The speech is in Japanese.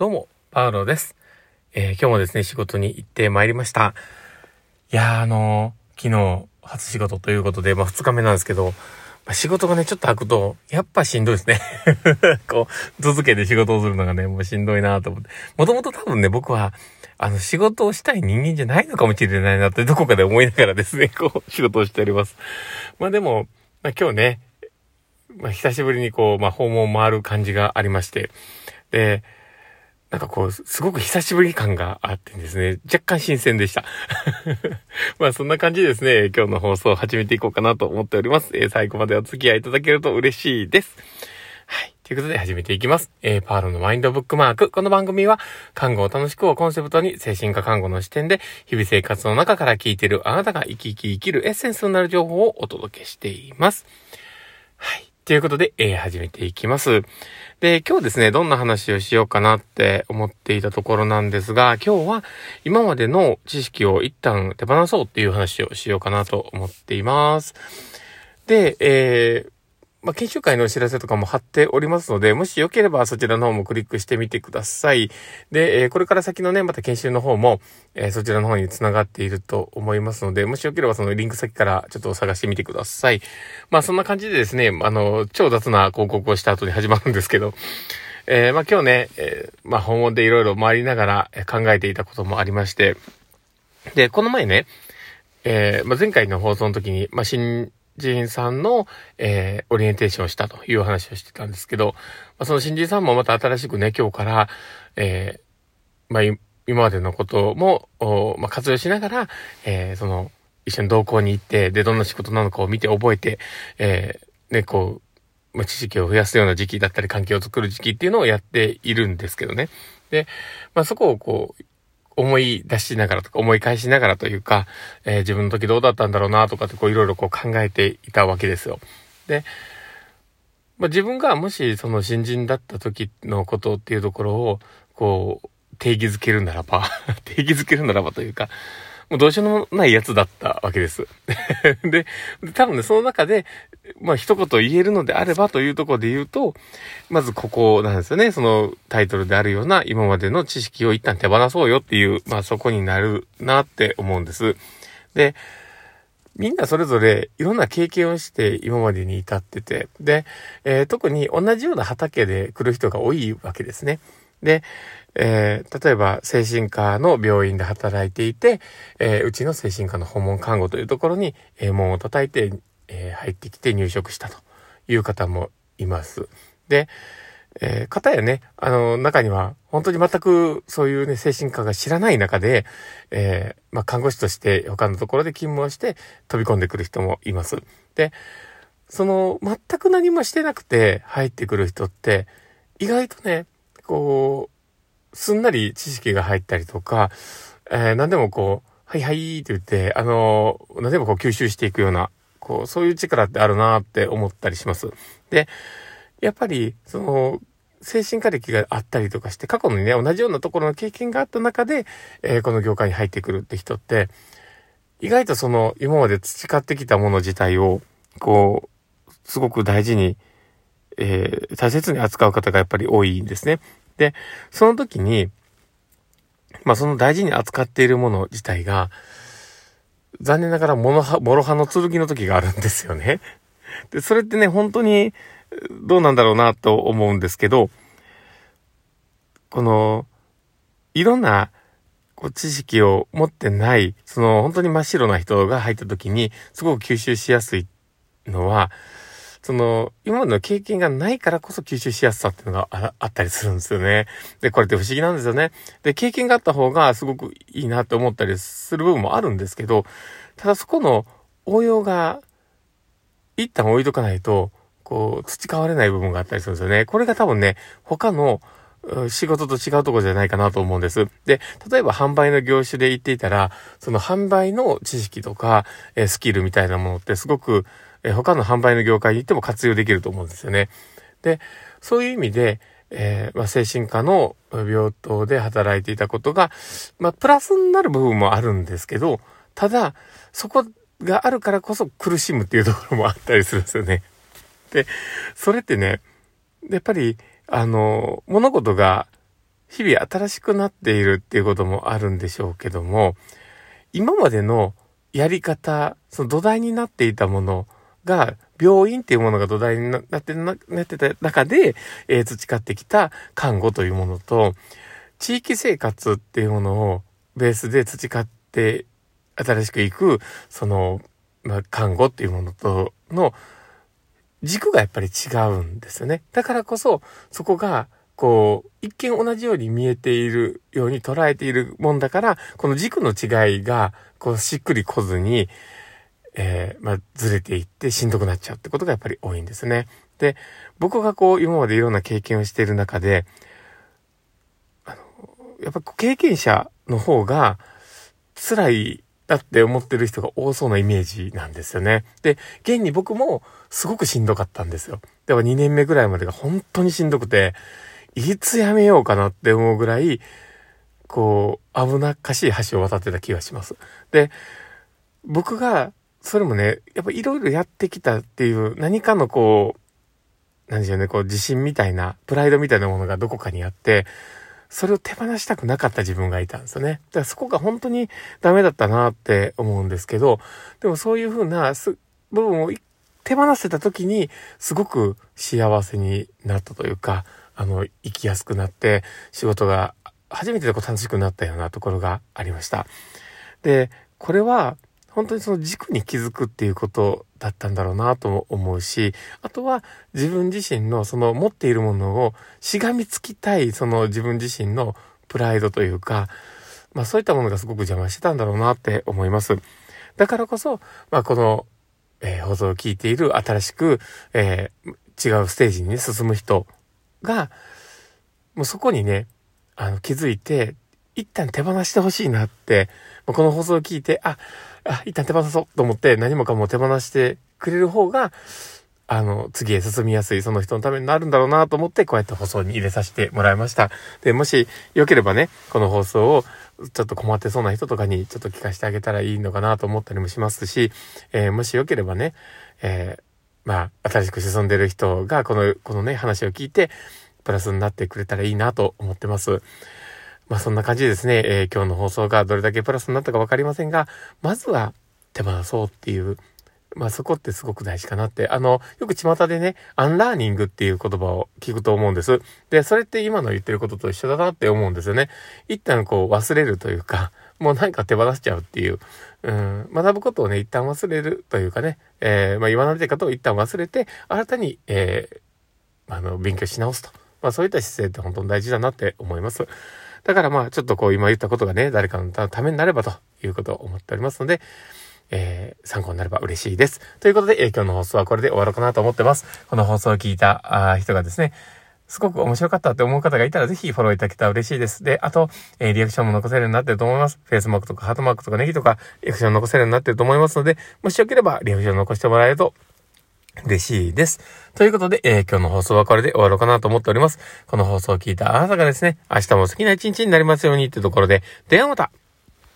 どうも、パウロです。えー、今日もですね、仕事に行ってまいりました。いやー、あのー、昨日、初仕事ということで、まあ、2日目なんですけど、まあ、仕事がね、ちょっと開くと、やっぱしんどいですね。こう、続けて仕事をするのがね、もうしんどいなと思って。もともと多分ね、僕は、あの、仕事をしたい人間じゃないのかもしれないなって、どこかで思いながらですね、こう、仕事をしております。まあでも、まあ今日ね、まあ久しぶりにこう、まあ訪問を回る感じがありまして、で、なんかこう、すごく久しぶり感があってですね、若干新鮮でした。まあそんな感じですね、今日の放送を始めていこうかなと思っております。えー、最後までお付き合いいただけると嬉しいです。はい。ということで始めていきます。えー、パールのマインドブックマーク。この番組は、看護を楽しくをコンセプトに、精神科看護の視点で、日々生活の中から聞いているあなたが生き生き生きるエッセンスになる情報をお届けしています。はい。ということで、えー、始めていきます。で、今日ですね、どんな話をしようかなって思っていたところなんですが、今日は今までの知識を一旦手放そうっていう話をしようかなと思っています。で、えー、まあ、研修会のお知らせとかも貼っておりますので、もしよければそちらの方もクリックしてみてください。で、えー、これから先のね、また研修の方も、えー、そちらの方に繋がっていると思いますので、もしよければそのリンク先からちょっと探してみてください。まあ、そんな感じでですね、あの、超雑な広告をした後に始まるんですけど、えー、まあ、今日ね、えまあ、訪問でいろいろ回りながら考えていたこともありまして、で、この前ね、えまあ、前回の放送の時に、まあ、新人さんの、えー、オリエンテーションをしたという話をしてたんですけど、まあ、その新人さんもまた新しくね、今日から、えー、まあ、今までのことも、まあ、活用しながら、えー、その、一緒に同行に行って、で、どんな仕事なのかを見て覚えて、えー、ね、こう、まあ、知識を増やすような時期だったり、環境を作る時期っていうのをやっているんですけどね。で、まあ、そこをこう、思い出しながらとか思い返しながらというか、えー、自分の時どうだったんだろうなとかってこういろいろこう考えていたわけですよ。で、まあ、自分がもしその新人だった時のことっていうところをこう定義づけるならば 定義づけるならばというか、もうどうしようもないやつだったわけです。で、多分ね、その中で、まあ一言言えるのであればというところで言うと、まずここなんですよね。そのタイトルであるような今までの知識を一旦手放そうよっていう、まあそこになるなって思うんです。で、みんなそれぞれいろんな経験をして今までに至ってて、で、えー、特に同じような畑で来る人が多いわけですね。で、えー、例えば精神科の病院で働いていて、えー、うちの精神科の訪問看護というところに、えー、門を叩いて、え入ってきて入職したという方もいます。で、えー、方やね、あの、中には、本当に全くそういうね、精神科が知らない中で、えー、まあ、看護師として他のところで勤務をして飛び込んでくる人もいます。で、その、全く何もしてなくて入ってくる人って、意外とね、こう、すんなり知識が入ったりとか、えー、何でもこう、はいはいって言って、あのー、何でもこう吸収していくような、こう、そういう力ってあるなって思ったりします。で、やっぱり、その、精神科歴があったりとかして、過去にね、同じようなところの経験があった中で、えー、この業界に入ってくるって人って、意外とその、今まで培ってきたもの自体を、こう、すごく大事に、えー、大切に扱う方がやっぱり多いんですね。で、その時に、まあその大事に扱っているもの自体が、残念ながらモロハ、モロハの剣の時があるんですよね。で、それってね、本当にどうなんだろうなと思うんですけど、この、いろんなこう知識を持ってない、その本当に真っ白な人が入った時に、すごく吸収しやすいのは、その、今までの経験がないからこそ吸収しやすさっていうのがあったりするんですよね。で、これって不思議なんですよね。で、経験があった方がすごくいいなって思ったりする部分もあるんですけど、ただそこの応用が一旦置いとかないと、こう、培われない部分があったりするんですよね。これが多分ね、他の仕事と違うとこじゃないかなと思うんです。で、例えば販売の業種で言っていたら、その販売の知識とか、えスキルみたいなものってすごくえ他の販売の業界に行っても活用できると思うんですよね。で、そういう意味で、えー、まあ、精神科の病棟で働いていたことが、まあ、プラスになる部分もあるんですけど、ただ、そこがあるからこそ苦しむっていうところもあったりするんですよね。で、それってね、やっぱり、あの、物事が日々新しくなっているっていうこともあるんでしょうけども、今までのやり方、その土台になっていたものが、病院っていうものが土台になってなってた中で、えー、培ってきた看護というものと、地域生活っていうものをベースで培って新しくいく、その、まあ、看護っていうものとの軸がやっぱり違うんですよね。だからこそ、そこが、こう、一見同じように見えているように捉えているもんだから、この軸の違いが、こう、しっくりこずに、えー、まあ、ずれていってしんどくなっちゃうってことがやっぱり多いんですね。で、僕がこう、今までいろんな経験をしている中で、あの、やっぱ経験者の方が辛いだって思ってる人が多そうなイメージなんですよね。で、現に僕もすごくしんどかったんですよ。でも2年目ぐらいまでが本当にしんどくて、いつやめようかなって思うぐらい、こう、危なっかしい橋を渡ってた気がします。で、僕がそれもね、やっぱいろいろやってきたっていう何かのこう、なんでしょうね、こう自信みたいな、プライドみたいなものがどこかにあって、それを手放したくなかった自分がいたんですよね。だからそこが本当にダメだったなって思うんですけど、でもそういうふうなす部分を手放せた時に、すごく幸せになったというか、あの、生きやすくなって、仕事が初めてでこう楽しくなったようなところがありました。で、これは、本当にその軸に気づくっていうことだったんだろうなと思うし、あとは自分自身のその持っているものをしがみつきたいその自分自身のプライドというか、まあそういったものがすごく邪魔してたんだろうなって思います。だからこそ、まあこの、えー、放送を聞いている新しく、えー、違うステージにね、進む人が、もうそこにね、あの気づいて、一旦手放してほしいなって、この放送を聞いて、あ、あ、一旦手放そうと思って何もかも手放してくれる方が、あの、次へ進みやすい、その人のためになるんだろうなと思って、こうやって放送に入れさせてもらいました。で、もしよければね、この放送を、ちょっと困ってそうな人とかにちょっと聞かせてあげたらいいのかなと思ったりもしますし、えー、もしよければね、えー、まあ、新しく進んでる人が、この、このね、話を聞いて、プラスになってくれたらいいなと思ってます。まあそんな感じでですね、えー、今日の放送がどれだけプラスになったかわかりませんが、まずは手放そうっていう、まあそこってすごく大事かなって、あの、よく巷でね、アンラーニングっていう言葉を聞くと思うんです。で、それって今の言ってることと一緒だなって思うんですよね。一旦こう忘れるというか、もう何か手放しちゃうっていう、うん、学ぶことをね、一旦忘れるというかね、えー、まあ言わないでことを一旦忘れて、新たに、えー、あの、勉強し直すと。まあそういった姿勢って本当に大事だなって思います。だからまあ、ちょっとこう今言ったことがね、誰かのためになればということを思っておりますので、えー、参考になれば嬉しいです。ということで、えー、今日の放送はこれで終わろうかなと思ってます。この放送を聞いたあ人がですね、すごく面白かったって思う方がいたらぜひフォローいただけたら嬉しいです。で、あと、えー、リアクションも残せるようになってると思います。フェイスマークとかハートマークとかネギとか、リアクション残せるようになってると思いますので、もしよければリアクション残してもらえると嬉しいです。ということで、えー、今日の放送はこれで終わろうかなと思っております。この放送を聞いたあなたがですね、明日も好きな一日になりますようにってところで、ではまた